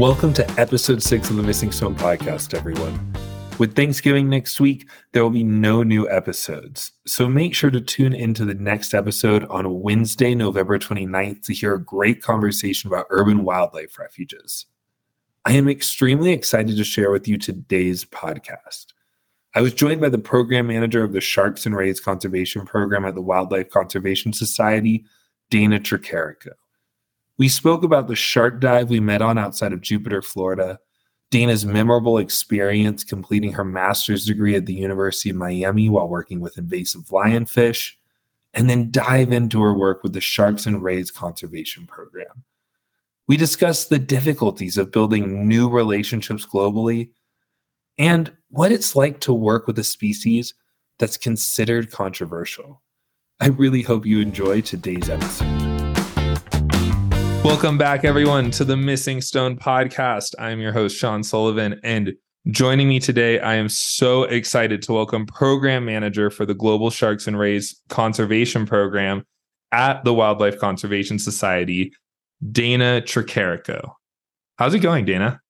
Welcome to episode six of the Missing Stone podcast, everyone. With Thanksgiving next week, there will be no new episodes. So make sure to tune into the next episode on Wednesday, November 29th to hear a great conversation about urban wildlife refuges. I am extremely excited to share with you today's podcast. I was joined by the program manager of the Sharks and Rays Conservation Program at the Wildlife Conservation Society, Dana Tricarico. We spoke about the shark dive we met on outside of Jupiter, Florida, Dana's memorable experience completing her master's degree at the University of Miami while working with invasive lionfish, and then dive into her work with the Sharks and Rays Conservation Program. We discussed the difficulties of building new relationships globally and what it's like to work with a species that's considered controversial. I really hope you enjoy today's episode. Welcome back, everyone, to the Missing Stone podcast. I'm your host, Sean Sullivan, and joining me today, I am so excited to welcome Program Manager for the Global Sharks and Rays Conservation Program at the Wildlife Conservation Society, Dana Tricarico. How's it going, Dana?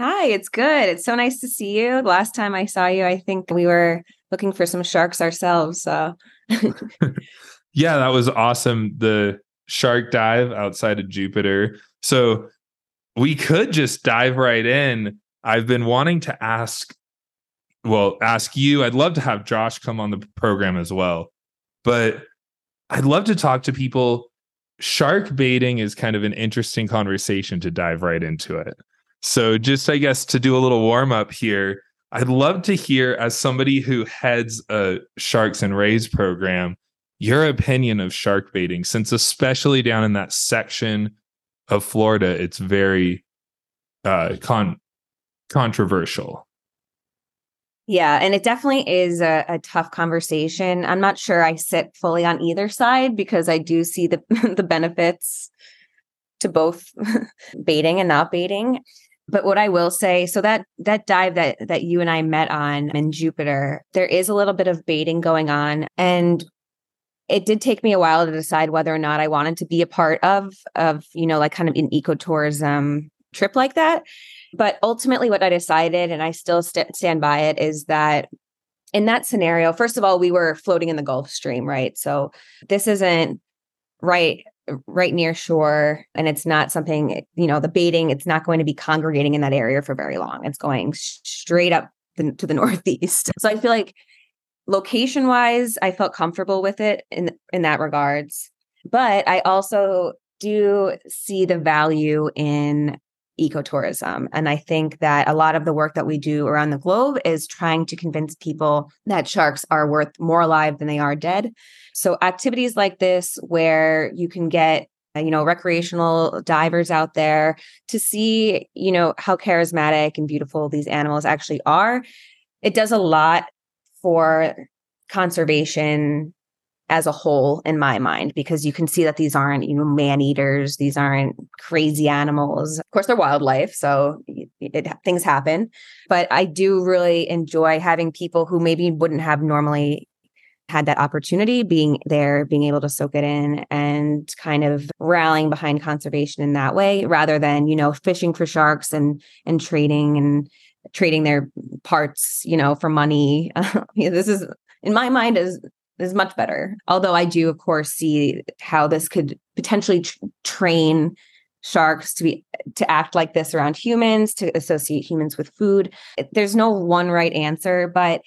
Hi, it's good. It's so nice to see you. Last time I saw you, I think we were looking for some sharks ourselves. So, yeah, that was awesome. The shark dive outside of Jupiter. So we could just dive right in. I've been wanting to ask, well, ask you. I'd love to have Josh come on the program as well, but I'd love to talk to people. Shark baiting is kind of an interesting conversation to dive right into it. So, just I guess to do a little warm up here, I'd love to hear, as somebody who heads a Sharks and Rays program, your opinion of shark baiting, since especially down in that section of Florida, it's very uh, con- controversial. Yeah, and it definitely is a, a, tough conversation. I'm not sure I sit fully on either side because I do see the the benefits to both baiting and not baiting. But what I will say, so that that dive that that you and I met on in Jupiter, there is a little bit of baiting going on, and it did take me a while to decide whether or not I wanted to be a part of of you know like kind of an ecotourism trip like that. But ultimately, what I decided, and I still st- stand by it, is that in that scenario, first of all, we were floating in the Gulf Stream, right? So this isn't right right near shore and it's not something you know the baiting it's not going to be congregating in that area for very long it's going straight up the, to the northeast so i feel like location wise i felt comfortable with it in in that regards but i also do see the value in ecotourism and i think that a lot of the work that we do around the globe is trying to convince people that sharks are worth more alive than they are dead. So activities like this where you can get uh, you know recreational divers out there to see you know how charismatic and beautiful these animals actually are it does a lot for conservation as a whole in my mind because you can see that these aren't you know man eaters these aren't crazy animals. Of course they're wildlife so it, it, things happen. But i do really enjoy having people who maybe wouldn't have normally had that opportunity being there being able to soak it in and kind of rallying behind conservation in that way rather than you know fishing for sharks and and trading and trading their parts, you know, for money. This is, in my mind, is is much better. Although I do, of course, see how this could potentially tr- train sharks to be to act like this around humans, to associate humans with food. There's no one right answer, but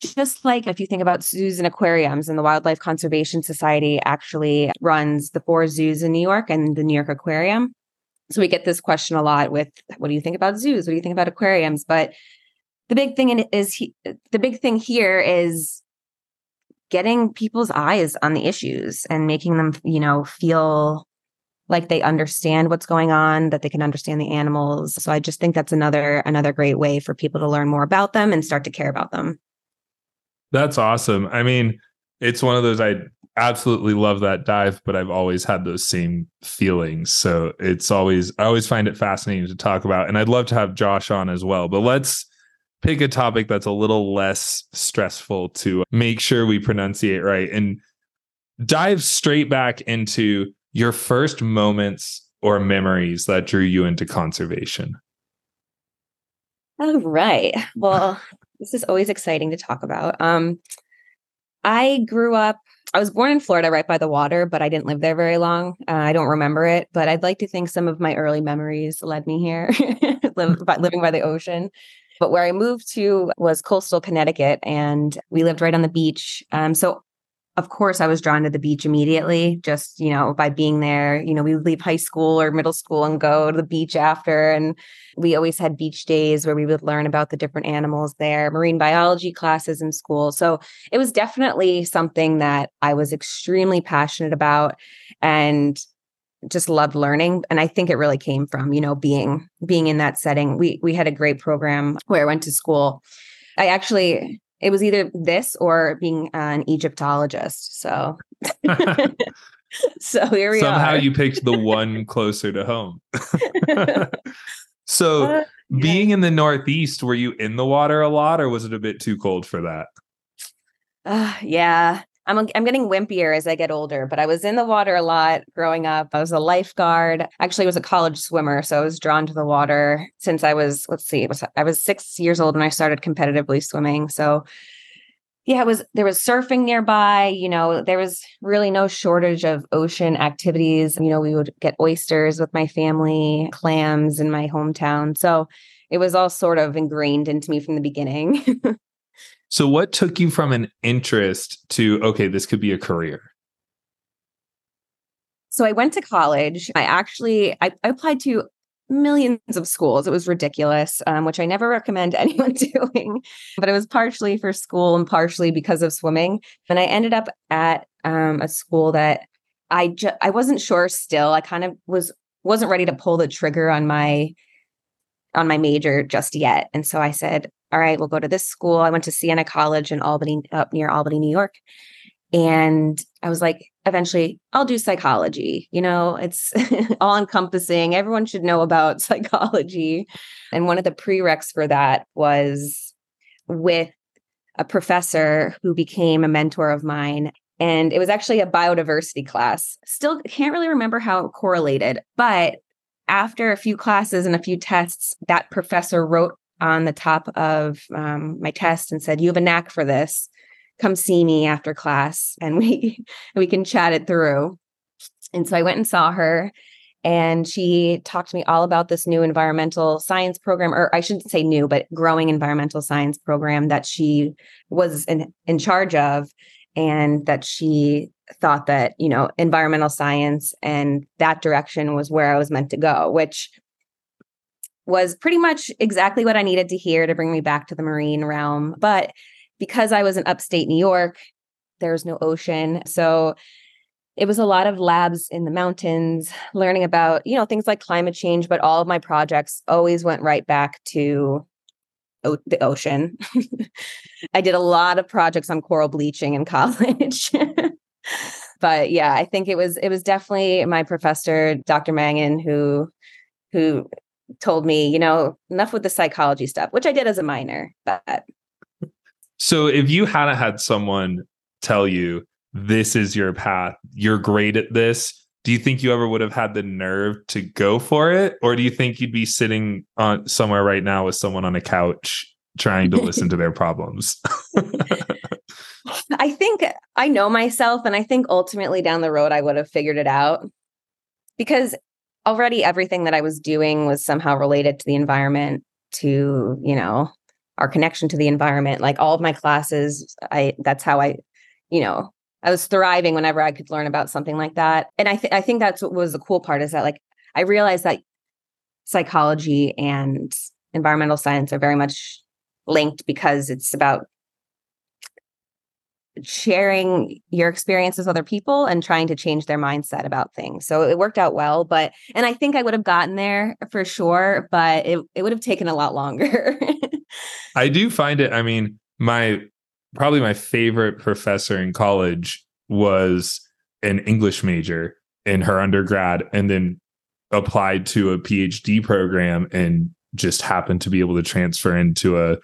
just like if you think about zoos and aquariums and the wildlife conservation society actually runs the four zoos in new york and the new york aquarium so we get this question a lot with what do you think about zoos? What do you think about aquariums? But the big thing is he, the big thing here is getting people's eyes on the issues and making them, you know, feel like they understand what's going on, that they can understand the animals. So I just think that's another another great way for people to learn more about them and start to care about them. That's awesome. I mean, it's one of those I absolutely love that dive, but I've always had those same feelings. So it's always, I always find it fascinating to talk about. And I'd love to have Josh on as well. But let's pick a topic that's a little less stressful to make sure we pronunciate right and dive straight back into your first moments or memories that drew you into conservation? All right. Well, this is always exciting to talk about. Um, I grew up, I was born in Florida right by the water, but I didn't live there very long. Uh, I don't remember it, but I'd like to think some of my early memories led me here, living by the ocean. But where I moved to was coastal Connecticut, and we lived right on the beach. Um, so of course, I was drawn to the beach immediately, just, you know, by being there. You know, we would leave high school or middle school and go to the beach after. And we always had beach days where we would learn about the different animals there, marine biology classes in school. So it was definitely something that I was extremely passionate about and just loved learning and i think it really came from you know being being in that setting we we had a great program where i went to school i actually it was either this or being an Egyptologist. So, so here we Somehow are. Somehow you picked the one closer to home. so, uh, yeah. being in the Northeast, were you in the water a lot, or was it a bit too cold for that? Uh, yeah, I'm I'm getting wimpier as I get older, but I was in the water a lot growing up. I was a lifeguard. Actually, I was a college swimmer, so I was drawn to the water since I was let's see, was, I was 6 years old when I started competitively swimming. So yeah, it was there was surfing nearby, you know, there was really no shortage of ocean activities. You know, we would get oysters with my family, clams in my hometown. So it was all sort of ingrained into me from the beginning. So, what took you from an interest to, okay, this could be a career? So, I went to college. I actually I, I applied to millions of schools. It was ridiculous, um, which I never recommend anyone doing. But it was partially for school and partially because of swimming. And I ended up at um, a school that I ju- I wasn't sure. Still, I kind of was wasn't ready to pull the trigger on my on my major just yet. And so I said, all right, we'll go to this school. I went to Siena College in Albany, up near Albany, New York. And I was like, eventually, I'll do psychology. You know, it's all encompassing. Everyone should know about psychology. And one of the prereqs for that was with a professor who became a mentor of mine. And it was actually a biodiversity class. Still can't really remember how it correlated, but after a few classes and a few tests, that professor wrote on the top of um, my test and said, "You have a knack for this. Come see me after class, and we we can chat it through." And so I went and saw her, and she talked to me all about this new environmental science program, or I shouldn't say new, but growing environmental science program that she was in, in charge of, and that she thought that you know environmental science and that direction was where I was meant to go, which was pretty much exactly what I needed to hear to bring me back to the marine realm. But because I was in upstate New York, there was no ocean. So it was a lot of labs in the mountains, learning about, you know, things like climate change, but all of my projects always went right back to o- the ocean. I did a lot of projects on coral bleaching in college. but yeah, I think it was it was definitely my professor, Dr. Mangan, who who told me, you know, enough with the psychology stuff, which I did as a minor. But so if you hadn't had someone tell you this is your path, you're great at this, do you think you ever would have had the nerve to go for it? Or do you think you'd be sitting on somewhere right now with someone on a couch trying to listen to their problems? I think I know myself, and I think ultimately down the road I would have figured it out because already everything that I was doing was somehow related to the environment, to, you know, our connection to the environment. Like all of my classes, I that's how I, you know, I was thriving whenever I could learn about something like that. And I th- I think that's what was the cool part is that like I realized that psychology and environmental science are very much linked because it's about sharing your experience with other people and trying to change their mindset about things. So it worked out well, but and I think I would have gotten there for sure, but it it would have taken a lot longer. I do find it I mean, my probably my favorite professor in college was an English major in her undergrad and then applied to a PhD program and just happened to be able to transfer into a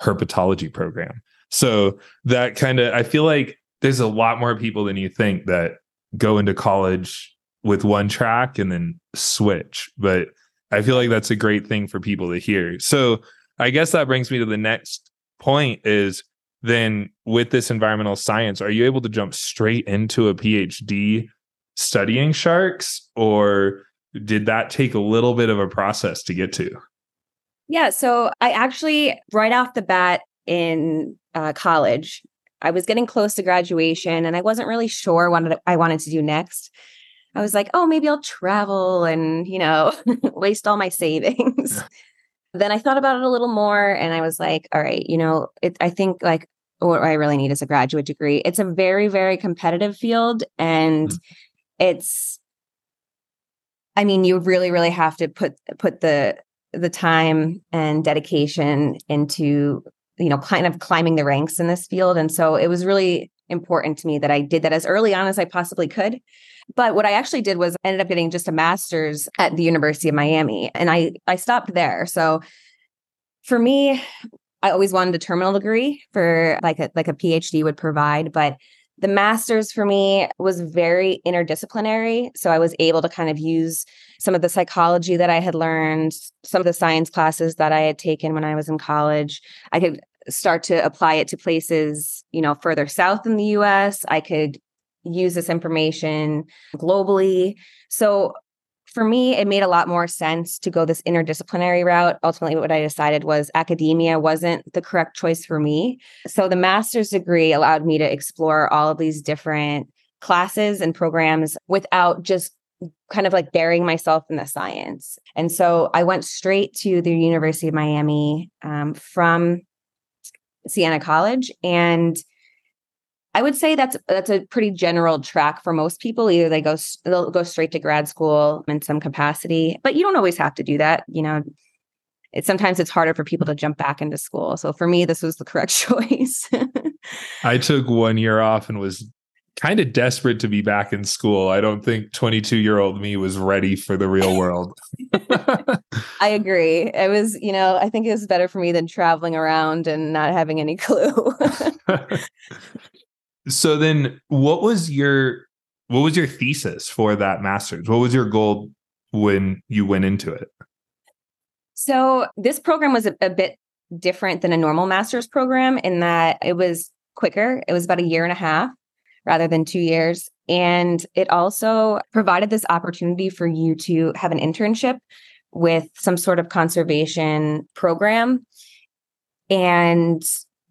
herpetology program. So that kind of, I feel like there's a lot more people than you think that go into college with one track and then switch. But I feel like that's a great thing for people to hear. So I guess that brings me to the next point is then with this environmental science, are you able to jump straight into a PhD studying sharks or did that take a little bit of a process to get to? Yeah. So I actually, right off the bat in uh, college, I was getting close to graduation and I wasn't really sure what I wanted to do next. I was like, oh, maybe I'll travel and, you know, waste all my savings. then I thought about it a little more and I was like, all right, you know, it, I think like what I really need is a graduate degree. It's a very, very competitive field and mm-hmm. it's I mean, you really, really have to put put the the time and dedication into you know kind of climbing the ranks in this field and so it was really important to me that i did that as early on as i possibly could but what i actually did was ended up getting just a master's at the university of miami and i i stopped there so for me i always wanted a terminal degree for like a like a phd would provide but the master's for me was very interdisciplinary. So I was able to kind of use some of the psychology that I had learned, some of the science classes that I had taken when I was in college. I could start to apply it to places, you know, further south in the US. I could use this information globally. So for me, it made a lot more sense to go this interdisciplinary route. Ultimately, what I decided was academia wasn't the correct choice for me. So the master's degree allowed me to explore all of these different classes and programs without just kind of like burying myself in the science. And so I went straight to the University of Miami um, from Siena College and I would say that's that's a pretty general track for most people. Either they go they'll go straight to grad school in some capacity, but you don't always have to do that. You know, it sometimes it's harder for people to jump back into school. So for me, this was the correct choice. I took one year off and was kind of desperate to be back in school. I don't think 22 year old me was ready for the real world. I agree. It was, you know, I think it was better for me than traveling around and not having any clue. So then what was your what was your thesis for that masters? What was your goal when you went into it? So this program was a, a bit different than a normal master's program in that it was quicker. It was about a year and a half rather than 2 years and it also provided this opportunity for you to have an internship with some sort of conservation program and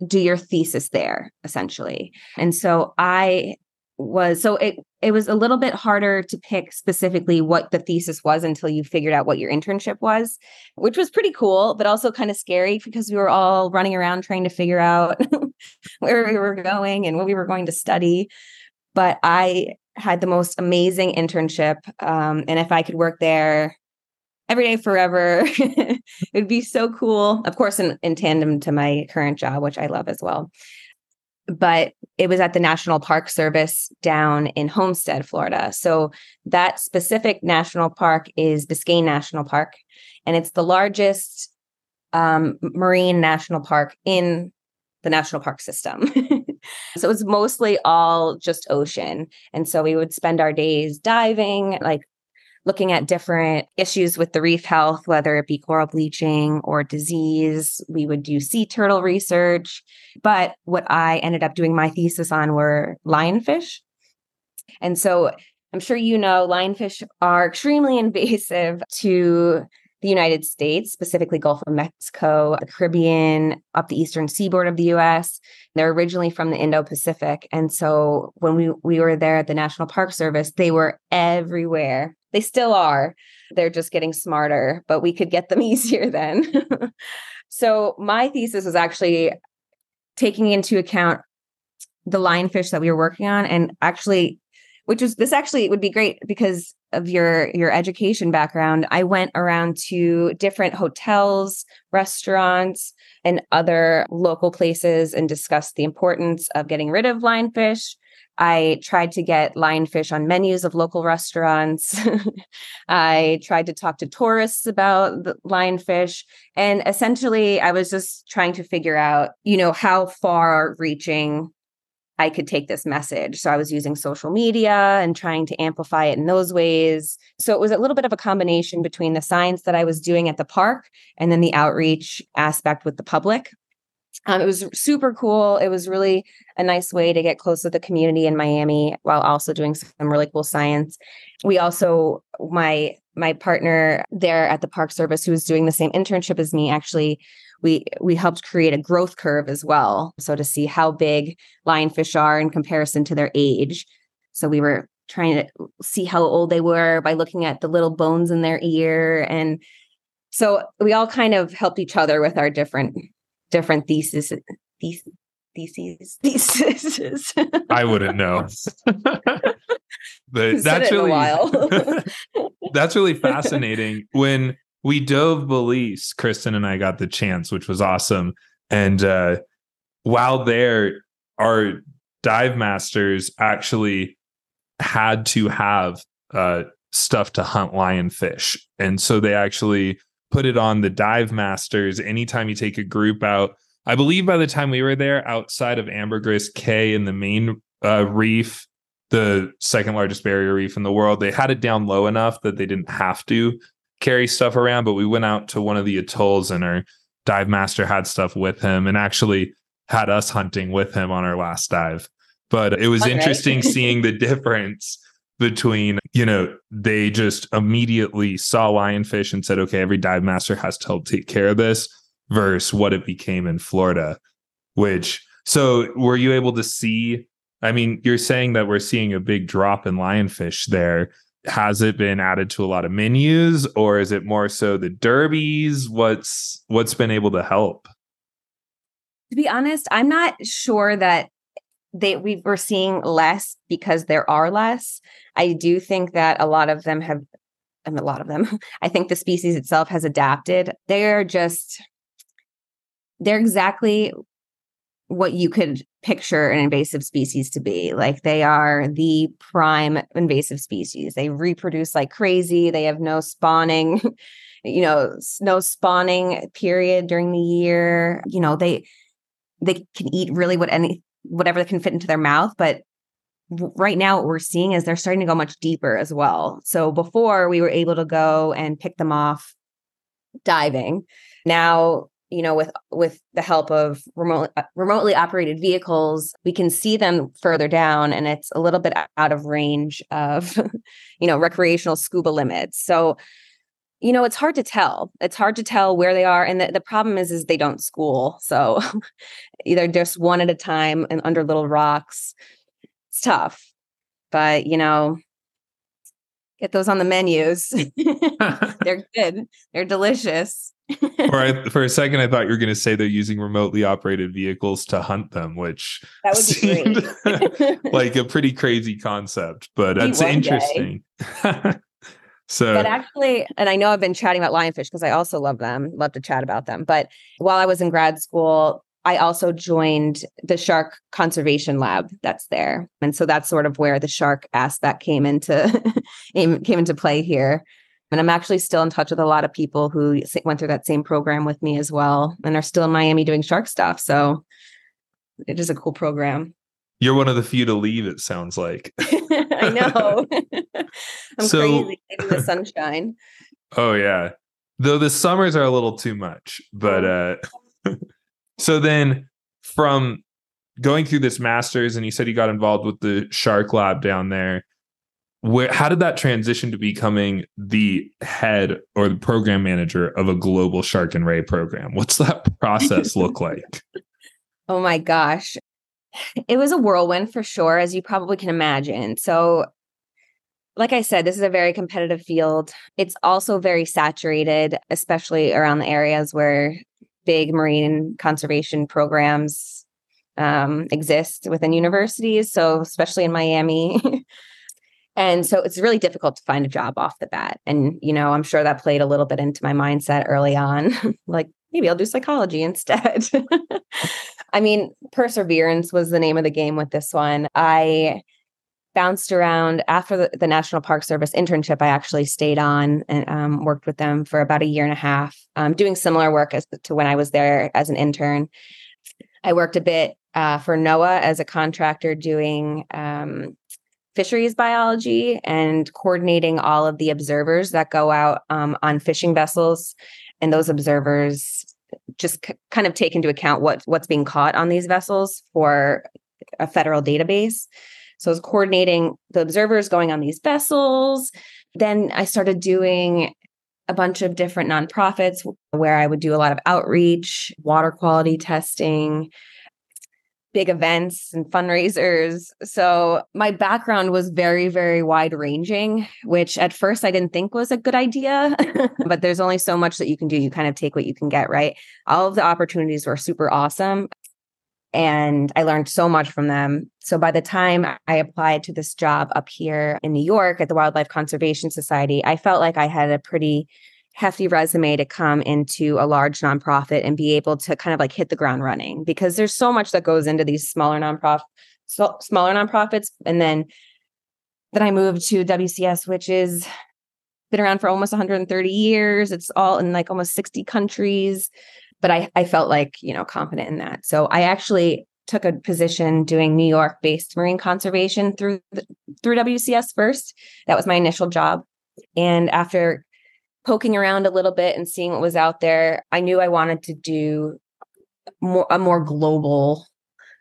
do your thesis there essentially. And so I was so it it was a little bit harder to pick specifically what the thesis was until you figured out what your internship was, which was pretty cool, but also kind of scary because we were all running around trying to figure out where we were going and what we were going to study. But I had the most amazing internship. Um, and if I could work there every day forever. It'd be so cool. Of course, in, in tandem to my current job, which I love as well. But it was at the National Park Service down in Homestead, Florida. So that specific national park is Biscayne National Park, and it's the largest um, marine national park in the national park system. so it's mostly all just ocean. And so we would spend our days diving, like looking at different issues with the reef health, whether it be coral bleaching or disease. We would do sea turtle research. But what I ended up doing my thesis on were lionfish. And so I'm sure you know lionfish are extremely invasive to the United States, specifically Gulf of Mexico, the Caribbean, up the eastern seaboard of the US. They're originally from the Indo-Pacific. And so when we, we were there at the National Park Service, they were everywhere. They still are. They're just getting smarter, but we could get them easier then. so my thesis was actually taking into account the lionfish that we were working on and actually which was this actually would be great because of your your education background i went around to different hotels restaurants and other local places and discussed the importance of getting rid of lionfish I tried to get lionfish on menus of local restaurants. I tried to talk to tourists about the lionfish. And essentially, I was just trying to figure out, you know, how far reaching I could take this message. So I was using social media and trying to amplify it in those ways. So it was a little bit of a combination between the science that I was doing at the park and then the outreach aspect with the public. Um, it was super cool. It was really a nice way to get close to the community in Miami while also doing some really cool science. We also, my my partner there at the Park Service, who was doing the same internship as me, actually we we helped create a growth curve as well so to see how big lionfish are in comparison to their age so we were trying to see how old they were by looking at the little bones in their ear and so we all kind of helped each other with our different different theses theses theses theses i wouldn't know but that's really that's really fascinating when we dove Belize. Kristen and I got the chance, which was awesome. And uh, while there, our dive masters actually had to have uh, stuff to hunt lionfish. And so they actually put it on the dive masters anytime you take a group out. I believe by the time we were there, outside of Ambergris Caye in the main uh, reef, the second largest barrier reef in the world, they had it down low enough that they didn't have to carry stuff around, but we went out to one of the atolls and our dive master had stuff with him and actually had us hunting with him on our last dive. But it was okay. interesting seeing the difference between, you know, they just immediately saw lionfish and said, okay, every dive master has to help take care of this versus what it became in Florida, which so were you able to see? I mean, you're saying that we're seeing a big drop in lionfish there has it been added to a lot of menus or is it more so the derbies what's what's been able to help to be honest i'm not sure that they we were seeing less because there are less i do think that a lot of them have I mean, a lot of them i think the species itself has adapted they're just they're exactly what you could picture an invasive species to be. Like they are the prime invasive species. They reproduce like crazy. They have no spawning, you know, no spawning period during the year. You know, they they can eat really what any whatever can fit into their mouth, but right now what we're seeing is they're starting to go much deeper as well. So before we were able to go and pick them off diving. Now you know with with the help of remote, uh, remotely operated vehicles we can see them further down and it's a little bit out of range of you know recreational scuba limits so you know it's hard to tell. It's hard to tell where they are and the, the problem is is they don't school so either just one at a time and under little rocks it's tough but you know get those on the menus. They're good. They're delicious. Or I, for a second, I thought you were going to say they're using remotely operated vehicles to hunt them, which that would seemed like a pretty crazy concept. But that's interesting. So, but actually, and I know I've been chatting about lionfish because I also love them, love to chat about them. But while I was in grad school, I also joined the shark conservation lab that's there, and so that's sort of where the shark aspect came into came into play here. And I'm actually still in touch with a lot of people who went through that same program with me as well and are still in Miami doing shark stuff. So it is a cool program. You're one of the few to leave, it sounds like. I know. I'm so, crazy in the sunshine. Oh, yeah. Though the summers are a little too much. But uh so then from going through this master's, and you said you got involved with the shark lab down there where how did that transition to becoming the head or the program manager of a global shark and ray program what's that process look like oh my gosh it was a whirlwind for sure as you probably can imagine so like i said this is a very competitive field it's also very saturated especially around the areas where big marine conservation programs um, exist within universities so especially in miami And so it's really difficult to find a job off the bat. And, you know, I'm sure that played a little bit into my mindset early on. like, maybe I'll do psychology instead. I mean, perseverance was the name of the game with this one. I bounced around after the, the National Park Service internship. I actually stayed on and um, worked with them for about a year and a half, um, doing similar work as to when I was there as an intern. I worked a bit uh, for NOAA as a contractor doing um, fisheries biology and coordinating all of the observers that go out um, on fishing vessels. And those observers just c- kind of take into account what what's being caught on these vessels for a federal database. So I was coordinating the observers going on these vessels. Then I started doing a bunch of different nonprofits where I would do a lot of outreach, water quality testing, big events and fundraisers. So my background was very, very wide ranging, which at first I didn't think was a good idea. but there's only so much that you can do. You kind of take what you can get, right? All of the opportunities were super awesome. And I learned so much from them. So by the time I applied to this job up here in New York at the Wildlife Conservation Society, I felt like I had a pretty hefty resume to come into a large nonprofit and be able to kind of like hit the ground running because there's so much that goes into these smaller nonprofit so, smaller nonprofits. And then then I moved to WCS which is been around for almost 130 years. It's all in like almost 60 countries but I I felt like you know confident in that. So I actually took a position doing New York based marine conservation through the, through WCS first. That was my initial job. And after poking around a little bit and seeing what was out there, I knew I wanted to do more a more global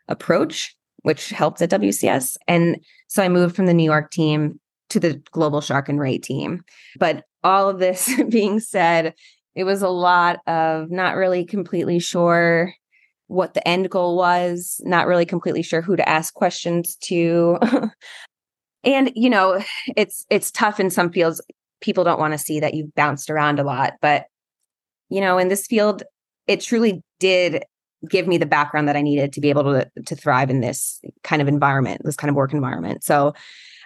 approach, which helped at WCS. And so I moved from the New York team to the global shark and ray team. But all of this being said, it was a lot of not really completely sure what the end goal was, not really completely sure who to ask questions to. and you know, it's it's tough in some fields people don't want to see that you've bounced around a lot. But, you know, in this field, it truly did give me the background that I needed to be able to, to thrive in this kind of environment, this kind of work environment. So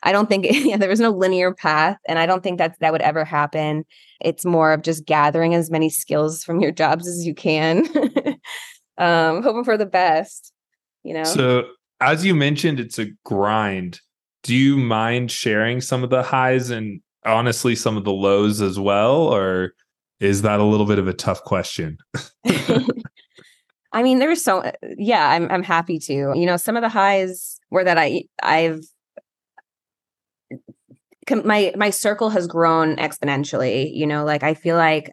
I don't think yeah, there was no linear path. And I don't think that that would ever happen. It's more of just gathering as many skills from your jobs as you can, um, hoping for the best, you know? So as you mentioned, it's a grind. Do you mind sharing some of the highs and honestly some of the lows as well or is that a little bit of a tough question? I mean there's so yeah i'm i'm happy to. You know some of the highs were that i i've my my circle has grown exponentially you know like i feel like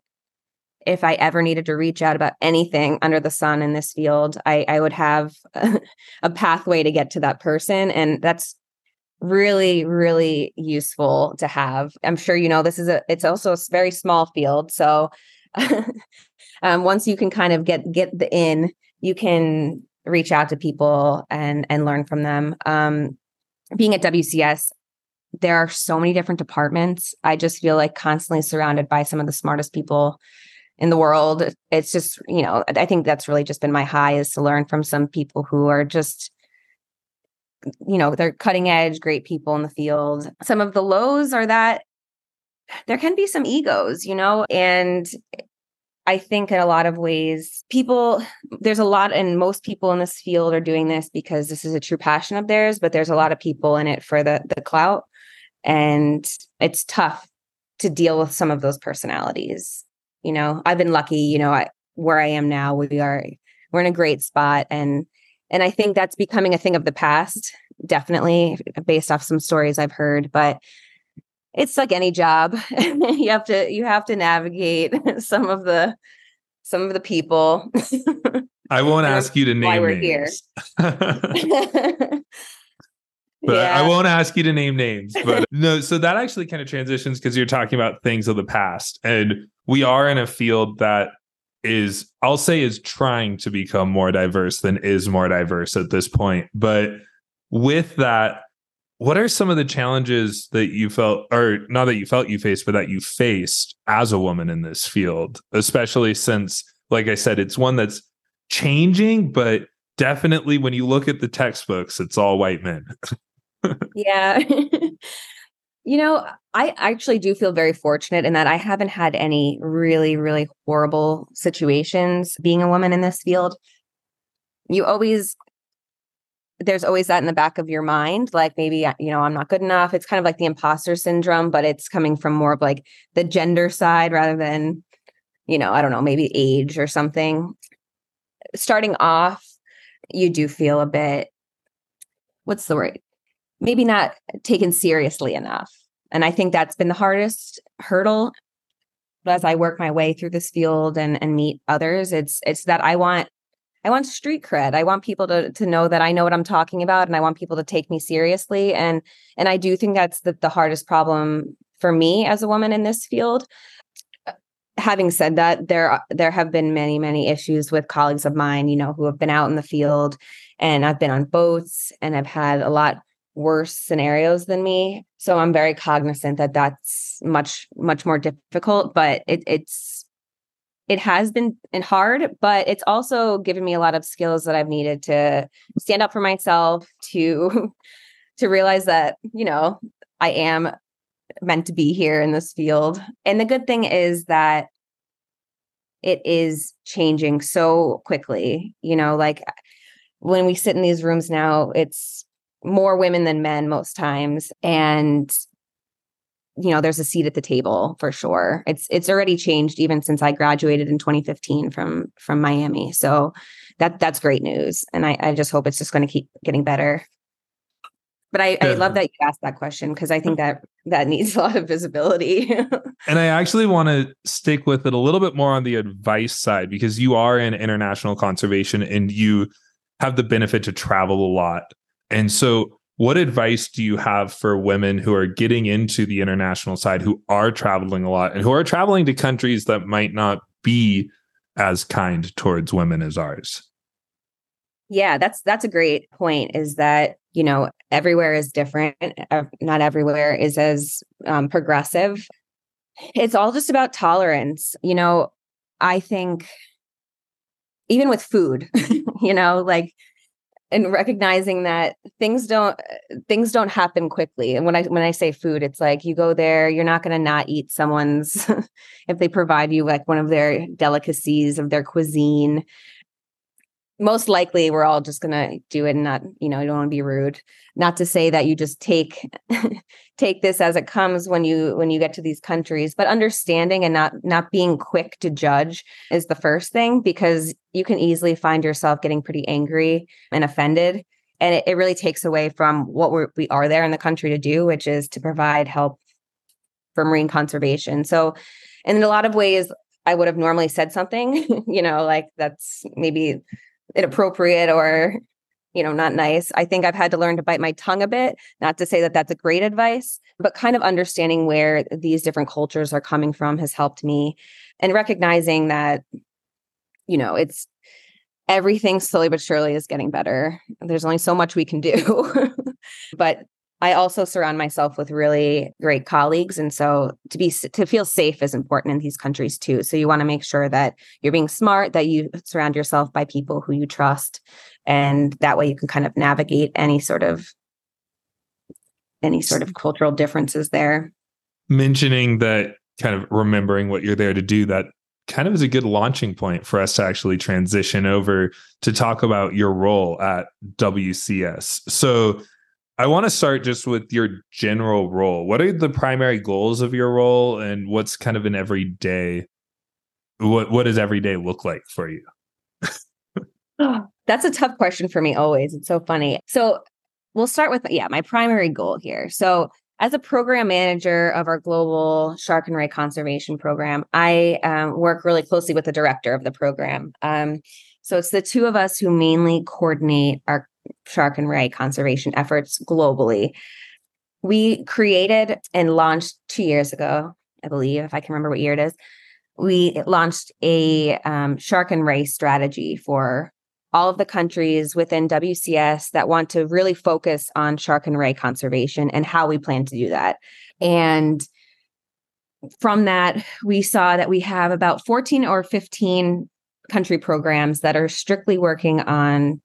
if i ever needed to reach out about anything under the sun in this field i i would have a, a pathway to get to that person and that's really really useful to have. I'm sure you know this is a it's also a very small field so um, once you can kind of get get the in you can reach out to people and and learn from them. Um, being at wcs there are so many different departments. I just feel like constantly surrounded by some of the smartest people in the world. It's just you know i think that's really just been my high is to learn from some people who are just you know, they're cutting edge, great people in the field. Some of the lows are that there can be some egos, you know, and I think in a lot of ways, people, there's a lot, and most people in this field are doing this because this is a true passion of theirs, but there's a lot of people in it for the the clout. And it's tough to deal with some of those personalities. You know, I've been lucky, you know, I, where I am now, we are, we're in a great spot. And and I think that's becoming a thing of the past, definitely based off some stories I've heard. But it's like any job. you have to you have to navigate some of the some of the people. I won't ask you to name why we're names. here. but yeah. I won't ask you to name names. But no, so that actually kind of transitions because you're talking about things of the past. And we are in a field that is I'll say is trying to become more diverse than is more diverse at this point. But with that, what are some of the challenges that you felt or not that you felt you faced, but that you faced as a woman in this field, especially since, like I said, it's one that's changing, but definitely when you look at the textbooks, it's all white men. yeah. You know, I actually do feel very fortunate in that I haven't had any really, really horrible situations being a woman in this field. You always, there's always that in the back of your mind, like maybe, uh, you know, I'm not good enough. It's kind of like the imposter syndrome, but it's coming from more of like the gender side rather than, you know, I don't know, maybe age or something. Starting off, you do feel a bit what's the word maybe not taken seriously enough. And i think that's been the hardest hurdle as i work my way through this field and and meet others. It's it's that i want i want street cred. I want people to to know that i know what i'm talking about and i want people to take me seriously. And and i do think that's the, the hardest problem for me as a woman in this field. Having said that there there have been many many issues with colleagues of mine you know who have been out in the field and i've been on boats and i've had a lot worse scenarios than me so i'm very cognizant that that's much much more difficult but it, it's it has been hard but it's also given me a lot of skills that i've needed to stand up for myself to to realize that you know i am meant to be here in this field. And the good thing is that it is changing so quickly. You know, like when we sit in these rooms now, it's more women than men most times. And you know, there's a seat at the table for sure. It's it's already changed even since I graduated in 2015 from from Miami. So that that's great news. And I, I just hope it's just going to keep getting better. But I, I love that you asked that question because I think that that needs a lot of visibility. and I actually want to stick with it a little bit more on the advice side because you are in international conservation and you have the benefit to travel a lot. And so, what advice do you have for women who are getting into the international side, who are traveling a lot and who are traveling to countries that might not be as kind towards women as ours? Yeah, that's that's a great point is that you know, everywhere is different. Not everywhere is as um, progressive. It's all just about tolerance. You know, I think even with food, you know, like and recognizing that things don't things don't happen quickly. And when i when i say food it's like you go there you're not going to not eat someone's if they provide you like one of their delicacies of their cuisine. Most likely we're all just going to do it and not you know you don't want to be rude. Not to say that you just take take this as it comes when you when you get to these countries but understanding and not not being quick to judge is the first thing because you can easily find yourself getting pretty angry and offended. And it, it really takes away from what we're, we are there in the country to do which is to provide help for marine conservation. So in a lot of ways i would have normally said something you know like that's maybe inappropriate or you know not nice. I think i've had to learn to bite my tongue a bit not to say that that's a great advice but kind of understanding where these different cultures are coming from has helped me and recognizing that you know it's everything slowly but surely is getting better. There's only so much we can do. But I also surround myself with really great colleagues and so to be to feel safe is important in these countries too. So you want to make sure that you're being smart that you surround yourself by people who you trust and that way you can kind of navigate any sort of any sort of cultural differences there. Mentioning that kind of remembering what you're there to do that kind of is a good launching point for us to actually transition over to talk about your role at WCS. So I want to start just with your general role. What are the primary goals of your role and what's kind of an everyday what what does every day look like for you? That's a tough question for me always. It's so funny. So we'll start with yeah, my primary goal here. So as a program manager of our global shark and ray conservation program, I um, work really closely with the director of the program. Um, so it's the two of us who mainly coordinate our shark and ray conservation efforts globally. We created and launched two years ago, I believe, if I can remember what year it is. We launched a um, shark and ray strategy for all of the countries within WCS that want to really focus on shark and ray conservation and how we plan to do that. And from that, we saw that we have about 14 or 15 country programs that are strictly working on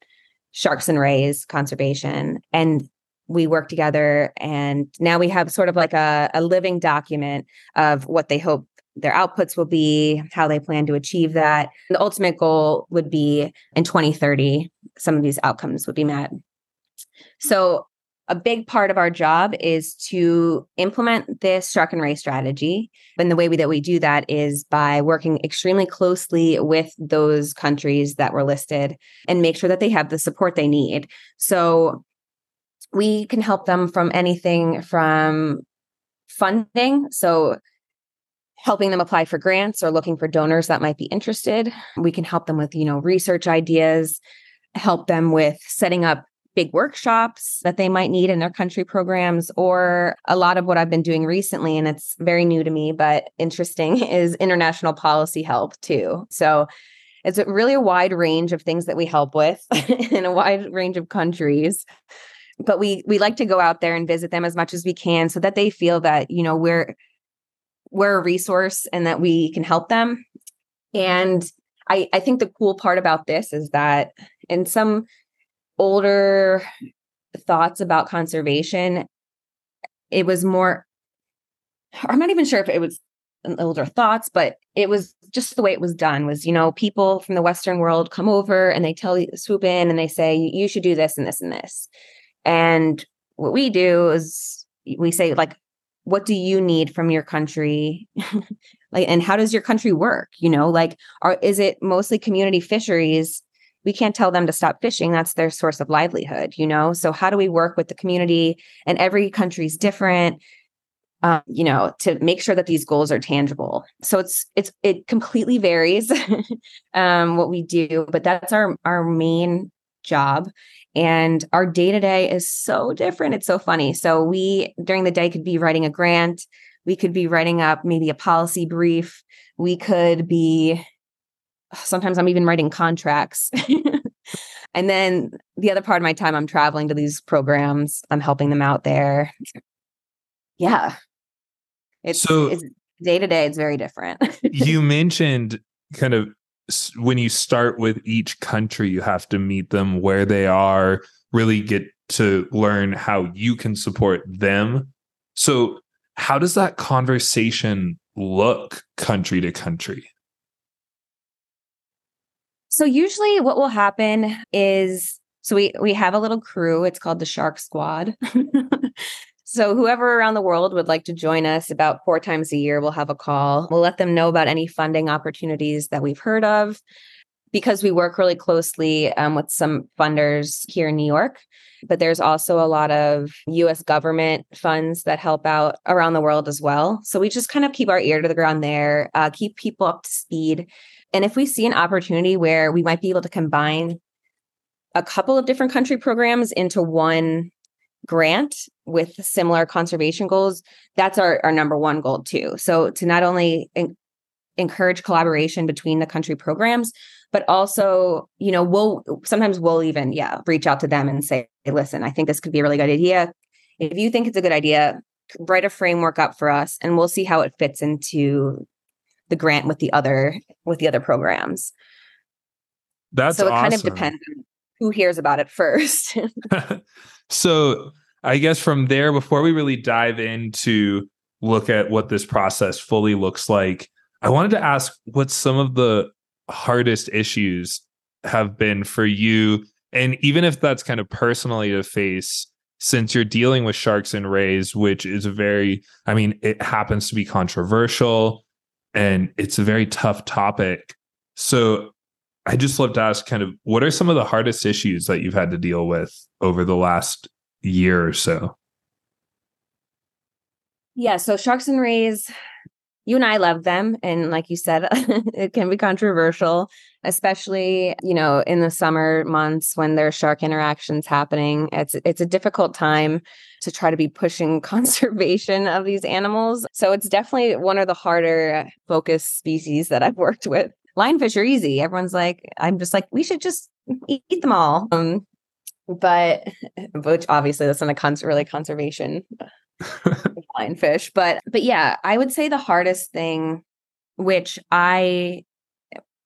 sharks and rays conservation and we work together and now we have sort of like a, a living document of what they hope their outputs will be how they plan to achieve that. The ultimate goal would be in 2030 some of these outcomes would be met. So a big part of our job is to implement this shark and ray strategy. And the way we, that we do that is by working extremely closely with those countries that were listed and make sure that they have the support they need. So we can help them from anything from funding. So helping them apply for grants or looking for donors that might be interested. We can help them with, you know, research ideas, help them with setting up big workshops that they might need in their country programs or a lot of what I've been doing recently and it's very new to me but interesting is international policy help too. So it's really a wide range of things that we help with in a wide range of countries. But we we like to go out there and visit them as much as we can so that they feel that, you know, we're we're a resource and that we can help them. And I, I think the cool part about this is that in some older thoughts about conservation, it was more, I'm not even sure if it was older thoughts, but it was just the way it was done was, you know, people from the Western world come over and they tell you, swoop in and they say, you should do this and this and this. And what we do is we say, like, what do you need from your country like and how does your country work you know like are is it mostly community fisheries we can't tell them to stop fishing. That's their source of livelihood you know? So how do we work with the community? And every country's different um, you know to make sure that these goals are tangible. So it's it's it completely varies um, what we do but that's our our main job. And our day to day is so different. It's so funny. So we during the day could be writing a grant. We could be writing up maybe a policy brief. We could be sometimes I'm even writing contracts. and then the other part of my time, I'm traveling to these programs. I'm helping them out there. Yeah. It's so day to day, it's very different. you mentioned kind of when you start with each country, you have to meet them where they are, really get to learn how you can support them. So, how does that conversation look country to country? So usually what will happen is so we we have a little crew. It's called the Shark Squad. so whoever around the world would like to join us about four times a year, we'll have a call. We'll let them know about any funding opportunities that we've heard of because we work really closely um, with some funders here in New York. But there's also a lot of US government funds that help out around the world as well. So we just kind of keep our ear to the ground there, uh, keep people up to speed and if we see an opportunity where we might be able to combine a couple of different country programs into one grant with similar conservation goals, that's our, our number one goal too. So to not only en- encourage collaboration between the country programs, but also, you know, we'll sometimes we'll even, yeah, reach out to them and say, listen, I think this could be a really good idea. If you think it's a good idea, write a framework up for us and we'll see how it fits into the grant with the other with the other programs. That's so it awesome. kind of depends on who hears about it first. so I guess from there, before we really dive into look at what this process fully looks like, I wanted to ask what some of the hardest issues have been for you. And even if that's kind of personally to face, since you're dealing with sharks and rays, which is a very, I mean, it happens to be controversial and it's a very tough topic. So I just love to ask kind of what are some of the hardest issues that you've had to deal with over the last year or so? Yeah, so sharks and rays, you and I love them. And like you said, it can be controversial, especially, you know, in the summer months when there's shark interactions happening. It's it's a difficult time to try to be pushing conservation of these animals. So it's definitely one of the harder focus species that I've worked with. Lionfish are easy. Everyone's like, I'm just like, we should just eat them all. Um, but which obviously that's not a cons- really conservation lionfish. But but yeah, I would say the hardest thing, which I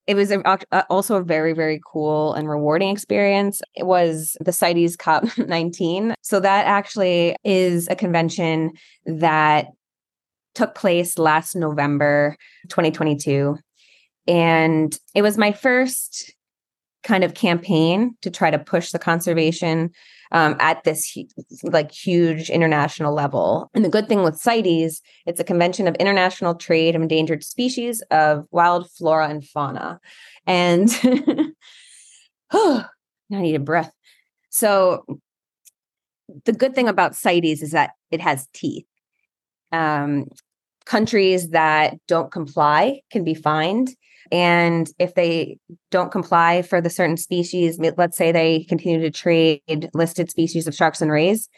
it was a, a, uh, also a very very cool and rewarding experience it was the CITES COP 19 so that actually is a convention that took place last november 2022 and it was my first kind of campaign to try to push the conservation um, at this like huge international level. And the good thing with CITES, it's a convention of international trade of endangered species of wild flora and fauna. And I need a breath. So the good thing about CITES is that it has teeth. Um, countries that don't comply can be fined and if they don't comply for the certain species, let's say they continue to trade listed species of sharks and rays,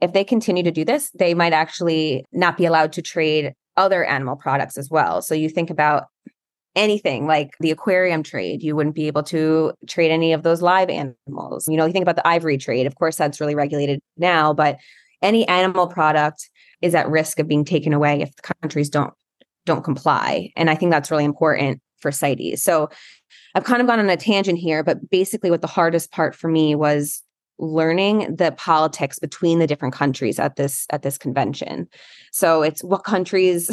if they continue to do this, they might actually not be allowed to trade other animal products as well. So you think about anything like the aquarium trade, you wouldn't be able to trade any of those live animals. You know, you think about the ivory trade, of course, that's really regulated now, but any animal product is at risk of being taken away if the countries don't don't comply and i think that's really important for CITES. So I've kind of gone on a tangent here, but basically, what the hardest part for me was learning the politics between the different countries at this at this convention. So it's what countries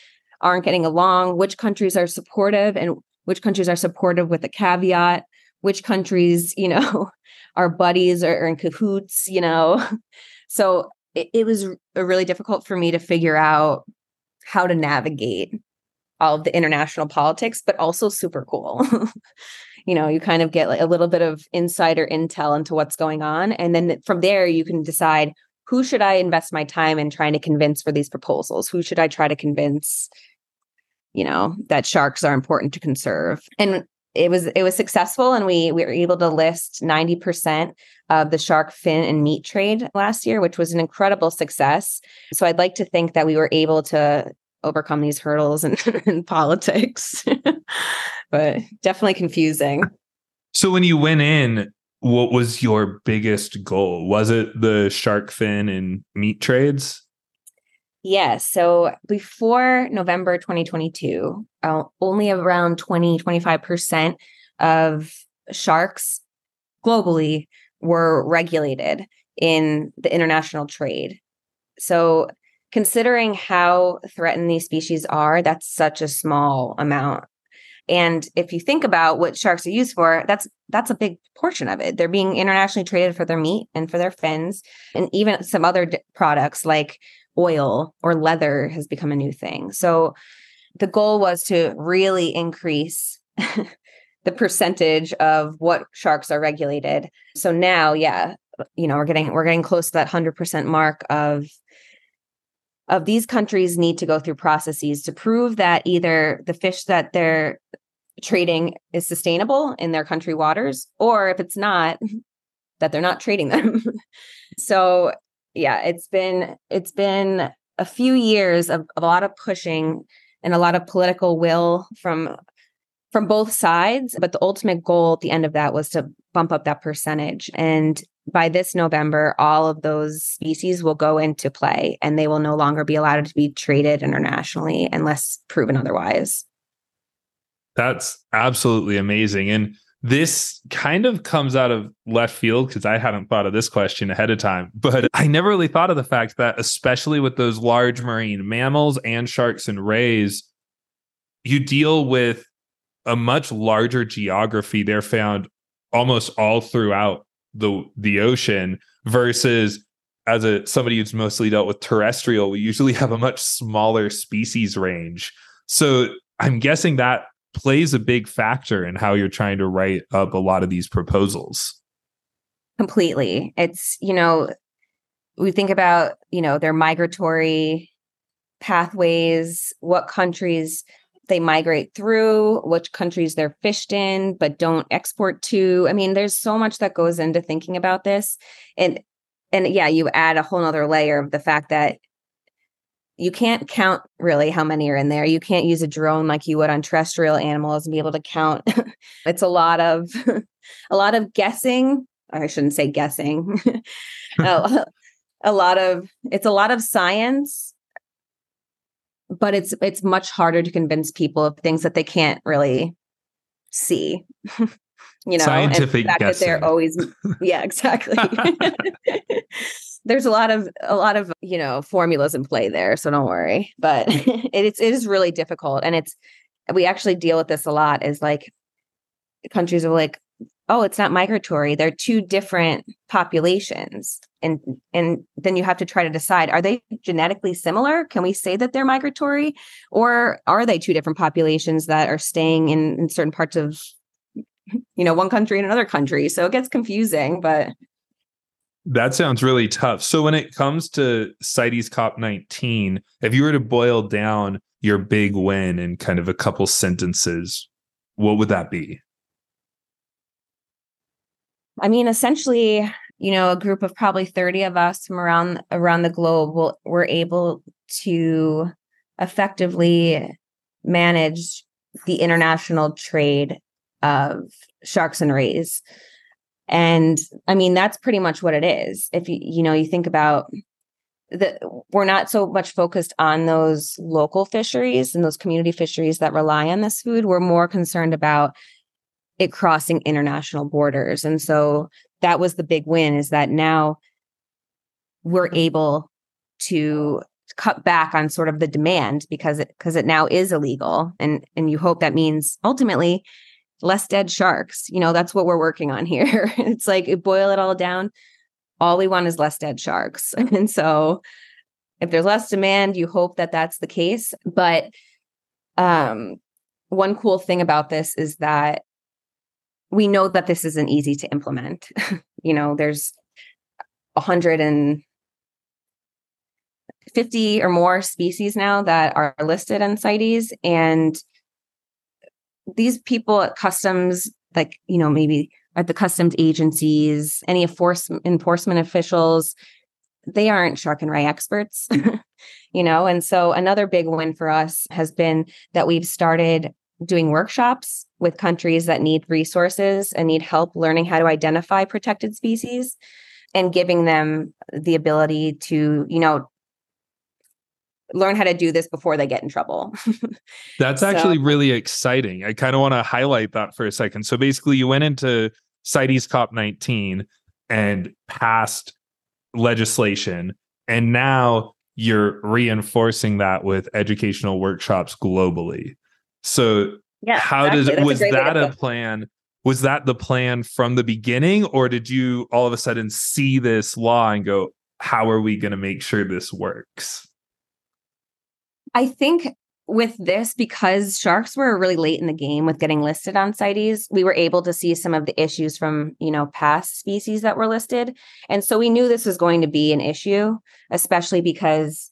aren't getting along, which countries are supportive, and which countries are supportive with a caveat, which countries, you know, are buddies or, or in cahoots, you know. So it, it was really difficult for me to figure out how to navigate all of the international politics, but also super cool. you know, you kind of get like a little bit of insider intel into what's going on. And then from there, you can decide who should I invest my time in trying to convince for these proposals? Who should I try to convince, you know, that sharks are important to conserve? And it was it was successful and we we were able to list 90% of the shark fin and meat trade last year which was an incredible success so i'd like to think that we were able to overcome these hurdles in, in politics, but definitely confusing. So when you went in, what was your biggest goal? Was it the shark fin and meat trades? Yes. So before November 2022, uh, only around 20, 25% of sharks globally were regulated in the international trade. So considering how threatened these species are, that's such a small amount. And if you think about what sharks are used for, that's that's a big portion of it. They're being internationally traded for their meat and for their fins, and even some other d- products like oil or leather has become a new thing. So the goal was to really increase the percentage of what sharks are regulated. So now, yeah, you know, we're getting we're getting close to that 100% mark of of these countries need to go through processes to prove that either the fish that they're trading is sustainable in their country waters or if it's not that they're not trading them. So yeah it's been it's been a few years of, of a lot of pushing and a lot of political will from from both sides but the ultimate goal at the end of that was to bump up that percentage and by this November, all of those species will go into play and they will no longer be allowed to be traded internationally unless proven otherwise. That's absolutely amazing. And this kind of comes out of left field because I hadn't thought of this question ahead of time. But I never really thought of the fact that, especially with those large marine mammals and sharks and rays, you deal with a much larger geography. They're found almost all throughout the the ocean versus as a somebody who's mostly dealt with terrestrial we usually have a much smaller species range so i'm guessing that plays a big factor in how you're trying to write up a lot of these proposals completely it's you know we think about you know their migratory pathways what countries they migrate through, which countries they're fished in, but don't export to. I mean, there's so much that goes into thinking about this. And and yeah, you add a whole nother layer of the fact that you can't count really how many are in there. You can't use a drone like you would on terrestrial animals and be able to count. it's a lot of a lot of guessing. I shouldn't say guessing. a, oh, a lot of it's a lot of science but it's it's much harder to convince people of things that they can't really see you know scientific and that they're always yeah exactly. There's a lot of a lot of you know formulas in play there so don't worry but it's it is really difficult and it's we actually deal with this a lot is like countries are like oh, it's not migratory. They're two different populations. And and then you have to try to decide are they genetically similar? Can we say that they're migratory? Or are they two different populations that are staying in, in certain parts of you know one country and another country? So it gets confusing, but that sounds really tough. So when it comes to CITES COP19, if you were to boil down your big win in kind of a couple sentences, what would that be? I mean, essentially, you know, a group of probably 30 of us from around around the globe will, were able to effectively manage the international trade of sharks and rays. And I mean, that's pretty much what it is. If you, you know, you think about that we're not so much focused on those local fisheries and those community fisheries that rely on this food. We're more concerned about it crossing international borders. And so that was the big win is that now we're able to cut back on sort of the demand because it because it now is illegal. And and you hope that means ultimately less dead sharks. You know that's what we're working on here. It's like boil it all down all we want is less dead sharks. And so if there's less demand you hope that that's the case. But um one cool thing about this is that we know that this isn't easy to implement. you know, there's 150 or more species now that are listed in CITES. And these people at customs, like, you know, maybe at the customs agencies, any enforce- enforcement officials, they aren't shark and ray experts, you know? And so another big win for us has been that we've started doing workshops with countries that need resources and need help learning how to identify protected species and giving them the ability to, you know, learn how to do this before they get in trouble. That's so. actually really exciting. I kind of want to highlight that for a second. So basically, you went into CITES COP19 and passed legislation, and now you're reinforcing that with educational workshops globally. So yeah, how exactly. does was that a plan? Was that the plan from the beginning, or did you all of a sudden see this law and go, "How are we going to make sure this works"? I think with this, because sharks were really late in the game with getting listed on CITES, we were able to see some of the issues from you know past species that were listed, and so we knew this was going to be an issue, especially because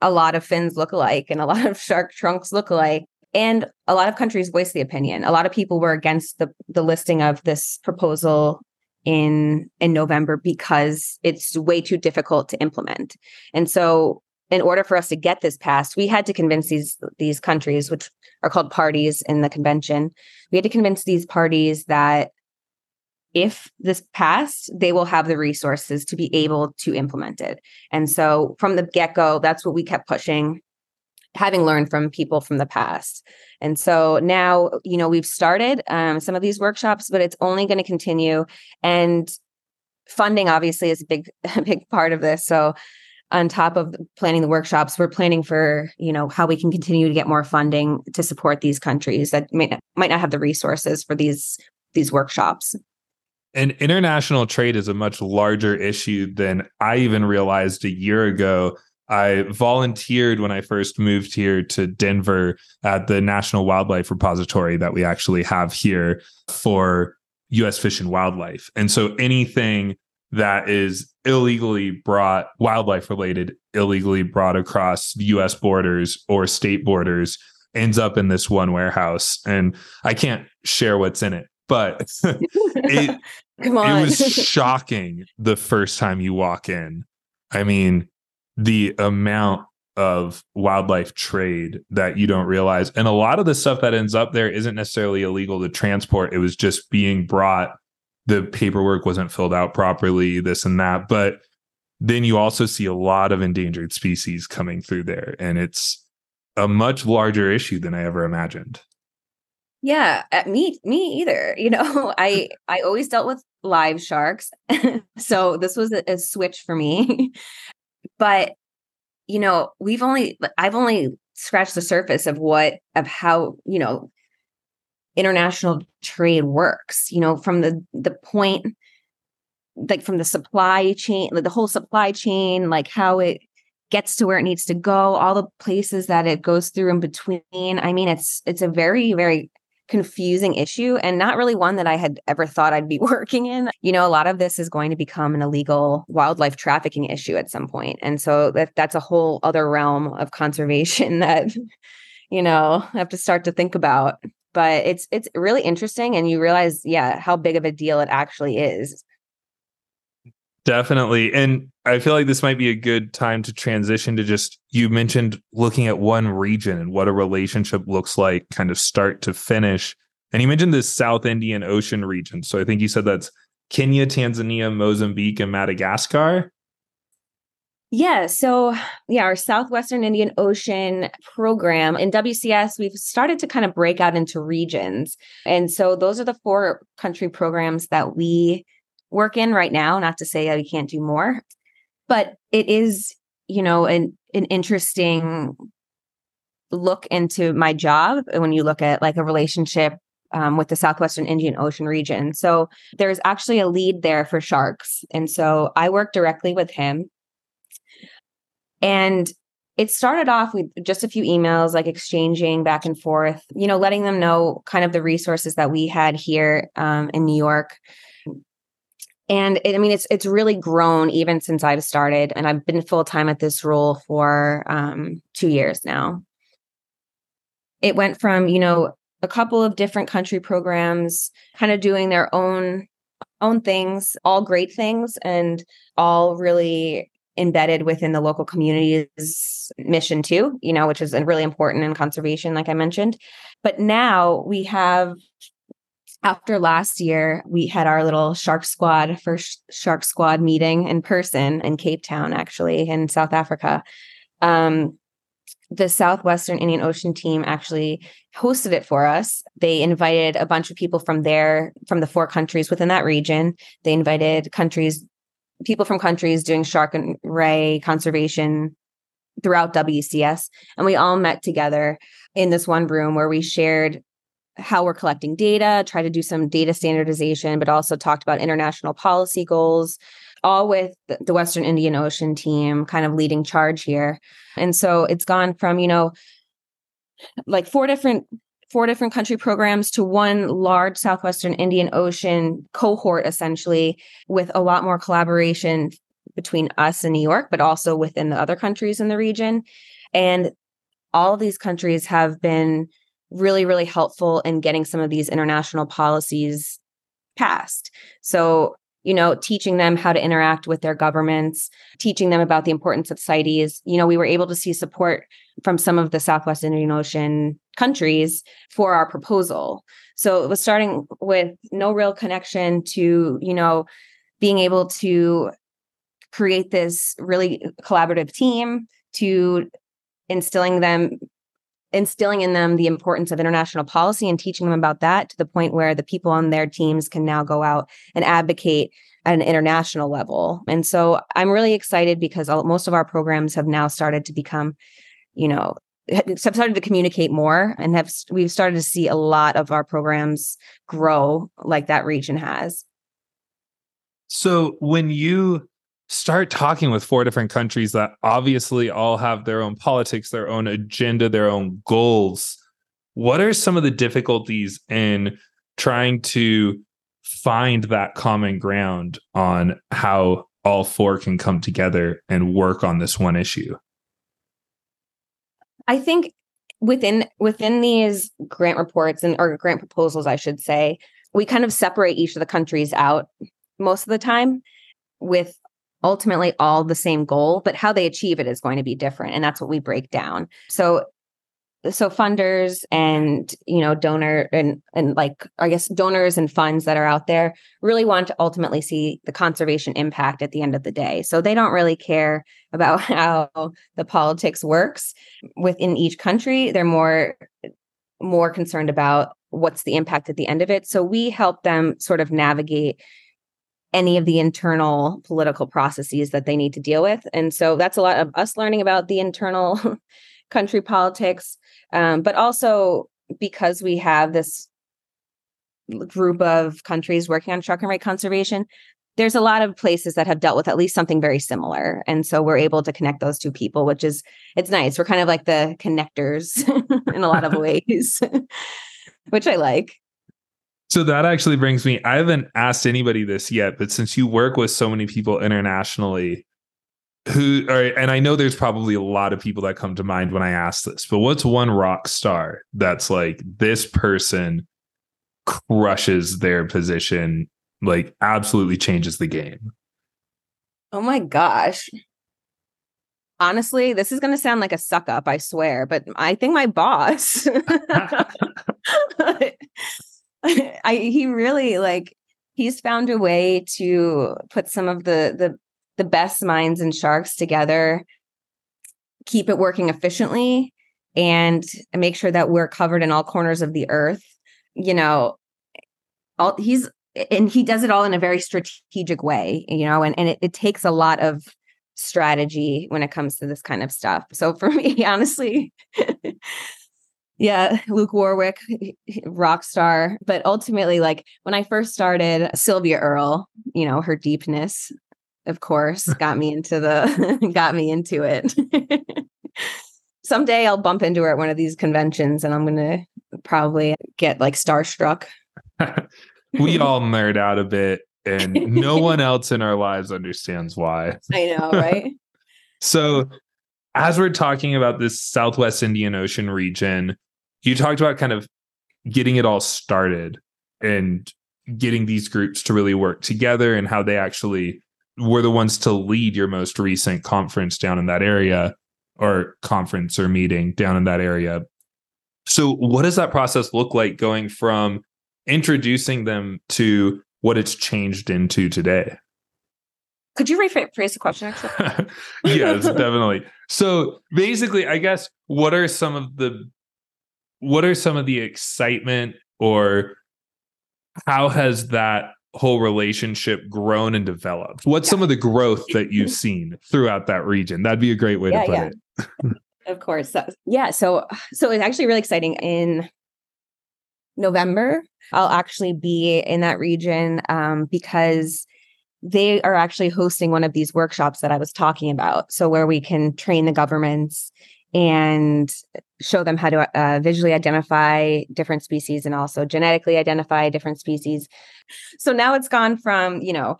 a lot of fins look alike and a lot of shark trunks look alike. And a lot of countries voiced the opinion. A lot of people were against the, the listing of this proposal in in November because it's way too difficult to implement. And so in order for us to get this passed, we had to convince these these countries, which are called parties in the convention, we had to convince these parties that if this passed, they will have the resources to be able to implement it. And so from the get go, that's what we kept pushing, having learned from people from the past. And so now, you know, we've started um, some of these workshops, but it's only going to continue. And funding obviously is a big, a big part of this. So on top of planning the workshops, we're planning for, you know, how we can continue to get more funding to support these countries that might not, might not have the resources for these these workshops. And international trade is a much larger issue than I even realized a year ago. I volunteered when I first moved here to Denver at the National Wildlife Repository that we actually have here for US Fish and Wildlife. And so anything that is illegally brought, wildlife related, illegally brought across US borders or state borders ends up in this one warehouse. And I can't share what's in it but it, it was shocking the first time you walk in. I mean, the amount of wildlife trade that you don't realize. And a lot of the stuff that ends up there isn't necessarily illegal to transport. It was just being brought. The paperwork wasn't filled out properly, this and that. But then you also see a lot of endangered species coming through there. And it's a much larger issue than I ever imagined. Yeah, uh, me me either. You know, I I always dealt with live sharks. so this was a, a switch for me. but you know, we've only I've only scratched the surface of what of how, you know, international trade works you know from the the point like from the supply chain like the whole supply chain like how it gets to where it needs to go all the places that it goes through in between. I mean it's it's a very very confusing issue and not really one that I had ever thought I'd be working in. You know, a lot of this is going to become an illegal wildlife trafficking issue at some point. And so that that's a whole other realm of conservation that you know, I have to start to think about. But it's it's really interesting and you realize yeah, how big of a deal it actually is. Definitely. And I feel like this might be a good time to transition to just you mentioned looking at one region and what a relationship looks like, kind of start to finish. And you mentioned this South Indian Ocean region. So I think you said that's Kenya, Tanzania, Mozambique, and Madagascar. Yeah. So, yeah, our Southwestern Indian Ocean program in WCS, we've started to kind of break out into regions. And so, those are the four country programs that we work in right now. Not to say that we can't do more, but it is, you know, an an interesting look into my job when you look at like a relationship um, with the southwestern indian ocean region so there's actually a lead there for sharks and so i work directly with him and it started off with just a few emails like exchanging back and forth you know letting them know kind of the resources that we had here um, in new york and it, I mean, it's it's really grown even since I've started, and I've been full time at this role for um, two years now. It went from you know a couple of different country programs, kind of doing their own own things, all great things, and all really embedded within the local community's mission too. You know, which is really important in conservation, like I mentioned. But now we have after last year, we had our little Shark Squad first Shark Squad meeting in person in Cape Town, actually in South Africa. Um, the Southwestern Indian Ocean team actually hosted it for us. They invited a bunch of people from there, from the four countries within that region. They invited countries, people from countries doing shark and ray conservation throughout WCS. And we all met together in this one room where we shared how we're collecting data, try to do some data standardization, but also talked about international policy goals, all with the Western Indian Ocean team kind of leading charge here. And so it's gone from, you know, like four different four different country programs to one large southwestern indian ocean cohort essentially with a lot more collaboration between us and new york but also within the other countries in the region and all of these countries have been really, really helpful in getting some of these international policies passed. So, you know, teaching them how to interact with their governments, teaching them about the importance of CITES. You know, we were able to see support from some of the Southwest Indian Ocean countries for our proposal. So it was starting with no real connection to, you know, being able to create this really collaborative team to instilling them instilling in them the importance of international policy and teaching them about that to the point where the people on their teams can now go out and advocate at an international level. And so I'm really excited because all, most of our programs have now started to become, you know, have started to communicate more and have we've started to see a lot of our programs grow like that region has. So when you start talking with four different countries that obviously all have their own politics, their own agenda, their own goals. What are some of the difficulties in trying to find that common ground on how all four can come together and work on this one issue? I think within within these grant reports and or grant proposals I should say, we kind of separate each of the countries out most of the time with ultimately all the same goal, but how they achieve it is going to be different. And that's what we break down. So so funders and you know donor and and like i guess donors and funds that are out there really want to ultimately see the conservation impact at the end of the day so they don't really care about how the politics works within each country they're more more concerned about what's the impact at the end of it so we help them sort of navigate any of the internal political processes that they need to deal with. And so that's a lot of us learning about the internal country politics, um, but also because we have this group of countries working on shark and ray conservation, there's a lot of places that have dealt with at least something very similar. And so we're able to connect those two people, which is it's nice. We're kind of like the connectors in a lot of ways, which I like. So that actually brings me, I haven't asked anybody this yet, but since you work with so many people internationally, who are, and I know there's probably a lot of people that come to mind when I ask this, but what's one rock star that's like this person crushes their position, like absolutely changes the game? Oh my gosh. Honestly, this is going to sound like a suck up, I swear, but I think my boss I he really like he's found a way to put some of the the the best minds and sharks together, keep it working efficiently, and make sure that we're covered in all corners of the earth. You know, all he's and he does it all in a very strategic way, you know, and, and it, it takes a lot of strategy when it comes to this kind of stuff. So for me, honestly, yeah, Luke Warwick, rock star. But ultimately, like when I first started, Sylvia Earle, you know, her deepness, of course, got me into the got me into it. Someday I'll bump into her at one of these conventions and I'm gonna probably get like starstruck. we all nerd out a bit and no one else in our lives understands why. I know, right? so as we're talking about this Southwest Indian Ocean region, you talked about kind of getting it all started and getting these groups to really work together and how they actually were the ones to lead your most recent conference down in that area or conference or meeting down in that area. So, what does that process look like going from introducing them to what it's changed into today? Could you rephrase the question yes, definitely. So, basically, I guess what are some of the what are some of the excitement or how has that whole relationship grown and developed? What's yeah. some of the growth that you've seen throughout that region? That'd be a great way yeah, to put yeah. it. of course. Yeah. So, so it's actually really exciting. In November, I'll actually be in that region um, because they are actually hosting one of these workshops that I was talking about. So, where we can train the governments and show them how to uh, visually identify different species and also genetically identify different species. So now it's gone from, you know,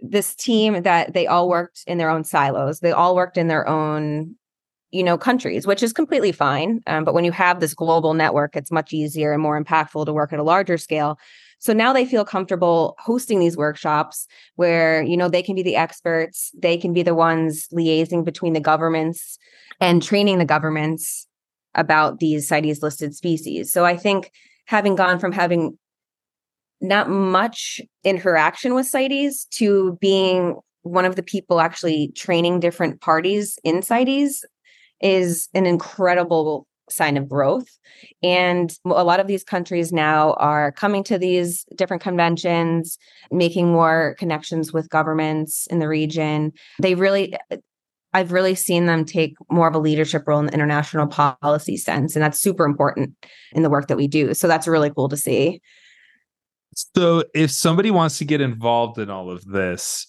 this team that they all worked in their own silos. They all worked in their own, you know, countries, which is completely fine. Um, but when you have this global network, it's much easier and more impactful to work at a larger scale. So now they feel comfortable hosting these workshops where, you know, they can be the experts, they can be the ones liaising between the governments and training the governments about these CITES listed species. So I think having gone from having not much interaction with CITES to being one of the people actually training different parties in CITES is an incredible sign of growth. And a lot of these countries now are coming to these different conventions, making more connections with governments in the region. They really, I've really seen them take more of a leadership role in the international policy sense. And that's super important in the work that we do. So that's really cool to see. So if somebody wants to get involved in all of this,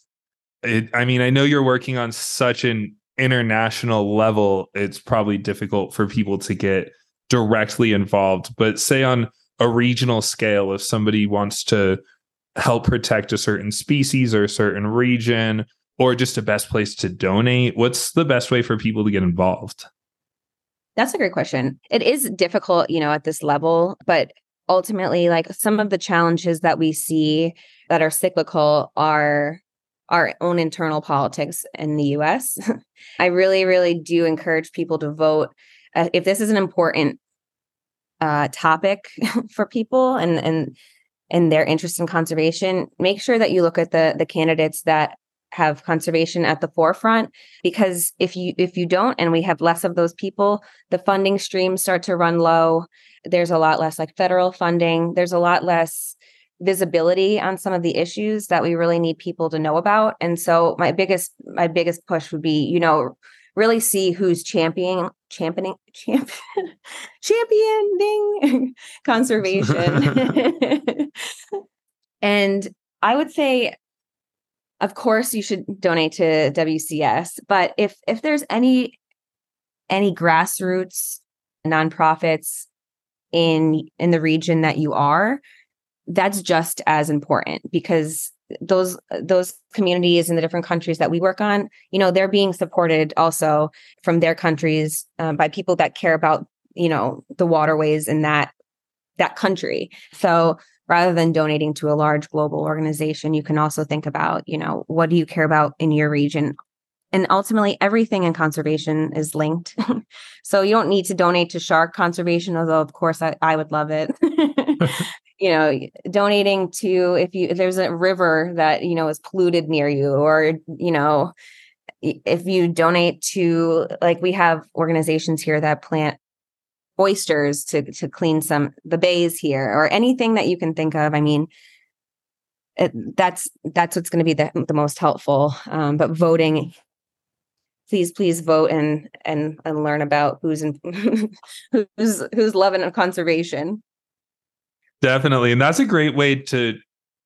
it, I mean, I know you're working on such an international level, it's probably difficult for people to get directly involved. But say on a regional scale, if somebody wants to help protect a certain species or a certain region, or just a best place to donate? What's the best way for people to get involved? That's a great question. It is difficult, you know, at this level, but ultimately like some of the challenges that we see that are cyclical are our own internal politics in the US. I really really do encourage people to vote uh, if this is an important uh, topic for people and and and their interest in conservation, make sure that you look at the the candidates that have conservation at the forefront because if you if you don't and we have less of those people the funding streams start to run low. There's a lot less like federal funding. There's a lot less visibility on some of the issues that we really need people to know about. And so my biggest my biggest push would be you know really see who's championing championing champ, championing conservation. and I would say of course you should donate to WCS, but if if there's any any grassroots nonprofits in in the region that you are, that's just as important because those those communities in the different countries that we work on you know they're being supported also from their countries um, by people that care about you know the waterways in that that country. So rather than donating to a large global organization you can also think about you know what do you care about in your region? And ultimately everything in conservation is linked. So you don't need to donate to shark conservation although of course i, I would love it. You know donating to if you if there's a river that you know is polluted near you or you know if you donate to like we have organizations here that plant oysters to to clean some the bays here or anything that you can think of i mean it, that's that's what's going to be the, the most helpful um, but voting please please vote and and and learn about who's in who's who's loving conservation Definitely. And that's a great way to,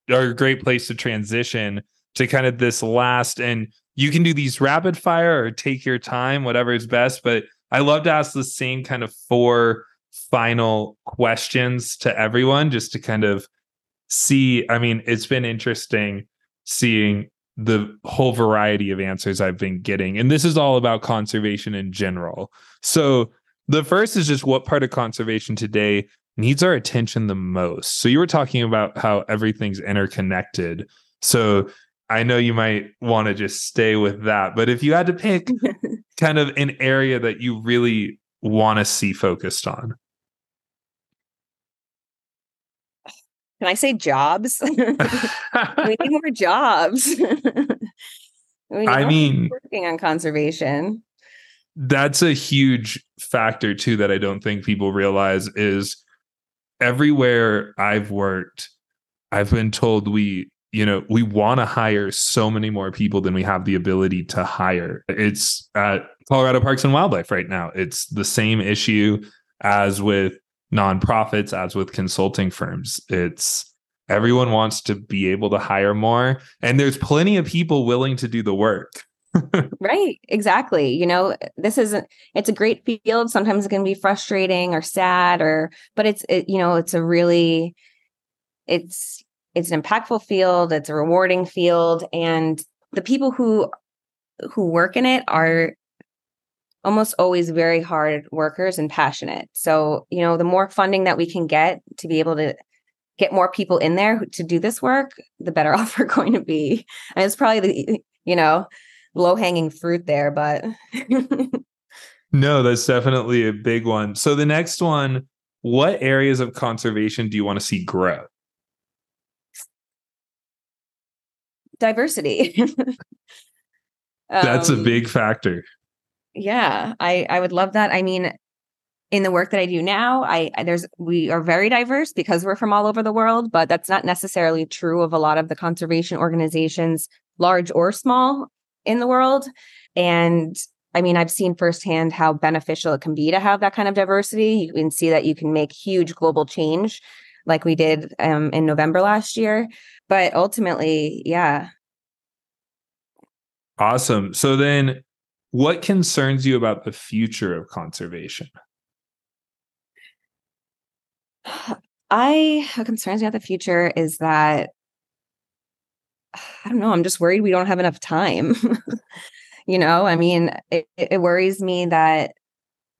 or a great place to transition to kind of this last. And you can do these rapid fire or take your time, whatever is best. But I love to ask the same kind of four final questions to everyone just to kind of see. I mean, it's been interesting seeing the whole variety of answers I've been getting. And this is all about conservation in general. So the first is just what part of conservation today needs our attention the most. So you were talking about how everything's interconnected. So I know you might want to just stay with that, but if you had to pick kind of an area that you really want to see focused on. Can I say jobs? we need more jobs. I mean, working on conservation. That's a huge factor too that I don't think people realize is everywhere I've worked, I've been told we, you know, we want to hire so many more people than we have the ability to hire. It's at Colorado Parks and Wildlife right now. It's the same issue as with nonprofits, as with consulting firms. It's everyone wants to be able to hire more, and there's plenty of people willing to do the work. right exactly you know this isn't it's a great field sometimes it can be frustrating or sad or but it's it, you know it's a really it's it's an impactful field it's a rewarding field and the people who who work in it are almost always very hard workers and passionate so you know the more funding that we can get to be able to get more people in there to do this work the better off we're going to be and it's probably the you know low hanging fruit there, but no, that's definitely a big one. So the next one, what areas of conservation do you want to see grow? Diversity. that's um, a big factor. Yeah, I I would love that. I mean, in the work that I do now, I there's we are very diverse because we're from all over the world, but that's not necessarily true of a lot of the conservation organizations, large or small in the world. And I mean, I've seen firsthand how beneficial it can be to have that kind of diversity. You can see that you can make huge global change like we did um, in November last year. But ultimately, yeah. Awesome. So then, what concerns you about the future of conservation? I what concerns me about the future is that I don't know. I'm just worried we don't have enough time. you know, I mean, it, it worries me that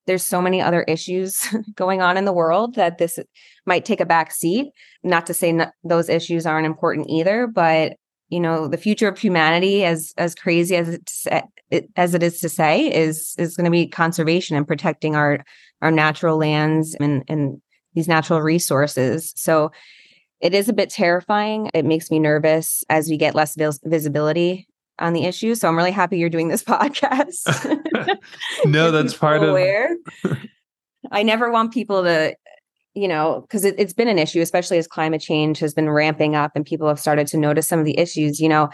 there's so many other issues going on in the world that this might take a back seat. Not to say not, those issues aren't important either, but you know, the future of humanity, as as crazy as it as it is to say, is is going to be conservation and protecting our our natural lands and and these natural resources. So it is a bit terrifying. It makes me nervous as we get less vis- visibility on the issue. So I'm really happy you're doing this podcast. no, that's part of aware. I never want people to, you know, because it, it's been an issue, especially as climate change has been ramping up and people have started to notice some of the issues. You know,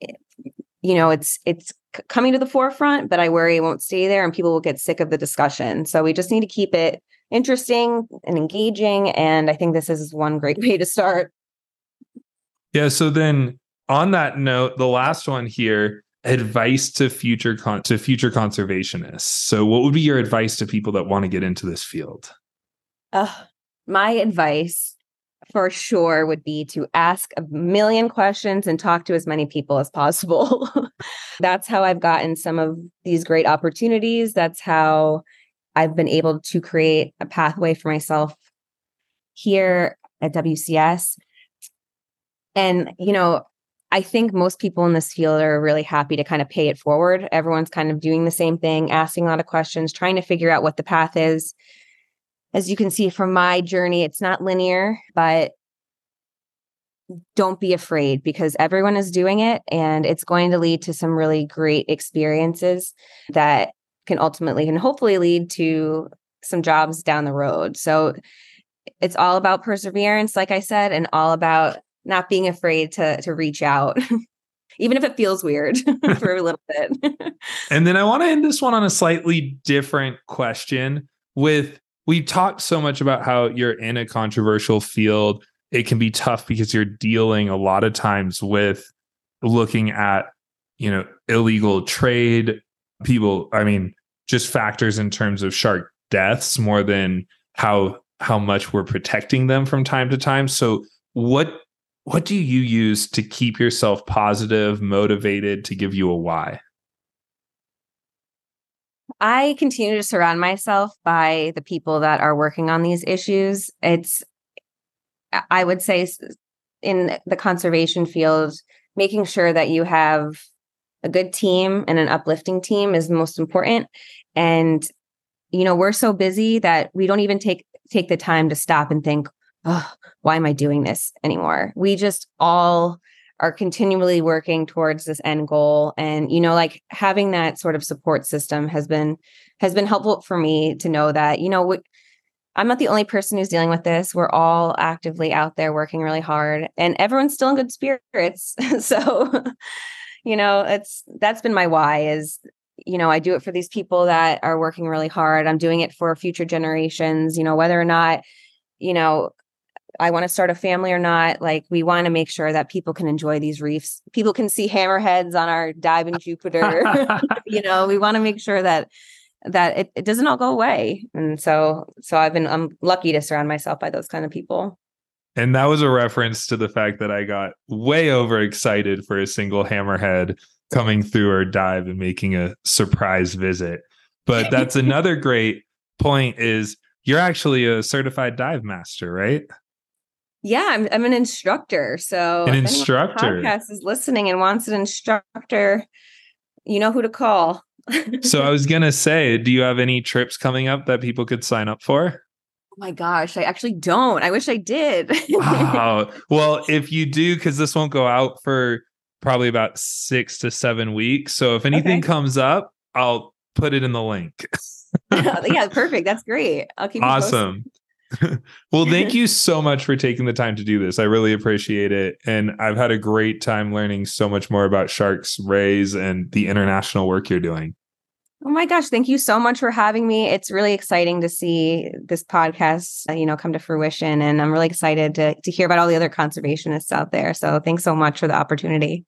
it, you know, it's it's coming to the forefront, but I worry it won't stay there and people will get sick of the discussion. So we just need to keep it interesting and engaging. And I think this is one great way to start. Yeah. So then on that note, the last one here, advice to future con- to future conservationists. So what would be your advice to people that want to get into this field? Uh, my advice for sure would be to ask a million questions and talk to as many people as possible. That's how I've gotten some of these great opportunities. That's how I've been able to create a pathway for myself here at WCS. And, you know, I think most people in this field are really happy to kind of pay it forward. Everyone's kind of doing the same thing, asking a lot of questions, trying to figure out what the path is as you can see from my journey, it's not linear, but don't be afraid because everyone is doing it and it's going to lead to some really great experiences that can ultimately and hopefully lead to some jobs down the road. So it's all about perseverance, like I said, and all about not being afraid to to reach out. Even if it feels weird for a little bit. and then I want to end this one on a slightly different question with we talked so much about how you're in a controversial field. It can be tough because you're dealing a lot of times with looking at, you know, illegal trade, people, I mean, just factors in terms of shark deaths more than how how much we're protecting them from time to time. So what what do you use to keep yourself positive, motivated to give you a why? I continue to surround myself by the people that are working on these issues. It's, I would say, in the conservation field, making sure that you have a good team and an uplifting team is the most important. And, you know, we're so busy that we don't even take take the time to stop and think, oh, why am I doing this anymore? We just all are continually working towards this end goal. And you know like having that sort of support system has been has been helpful for me to know that you know i'm not the only person who's dealing with this. We're all actively out there working really hard and everyone's still in good spirits. So you know it's that's been my why is you know i do it for these people that are working really hard. I'm doing it for future generations you know whether or not you know I want to start a family or not. Like we want to make sure that people can enjoy these reefs. People can see hammerheads on our dive in Jupiter. you know, we want to make sure that that it, it doesn't all go away. And so so I've been I'm lucky to surround myself by those kind of people. And that was a reference to the fact that I got way overexcited for a single hammerhead coming through our dive and making a surprise visit. But that's another great point is you're actually a certified dive master, right? Yeah, I'm I'm an instructor. So an instructor podcast is listening and wants an instructor, you know who to call. so I was gonna say, do you have any trips coming up that people could sign up for? Oh my gosh, I actually don't. I wish I did. oh, well, if you do, because this won't go out for probably about six to seven weeks. So if anything okay. comes up, I'll put it in the link. yeah, perfect. That's great. I'll keep awesome. well, thank you so much for taking the time to do this. I really appreciate it. And I've had a great time learning so much more about sharks, rays, and the international work you're doing. Oh my gosh, thank you so much for having me. It's really exciting to see this podcast, uh, you know, come to fruition and I'm really excited to to hear about all the other conservationists out there. So, thanks so much for the opportunity.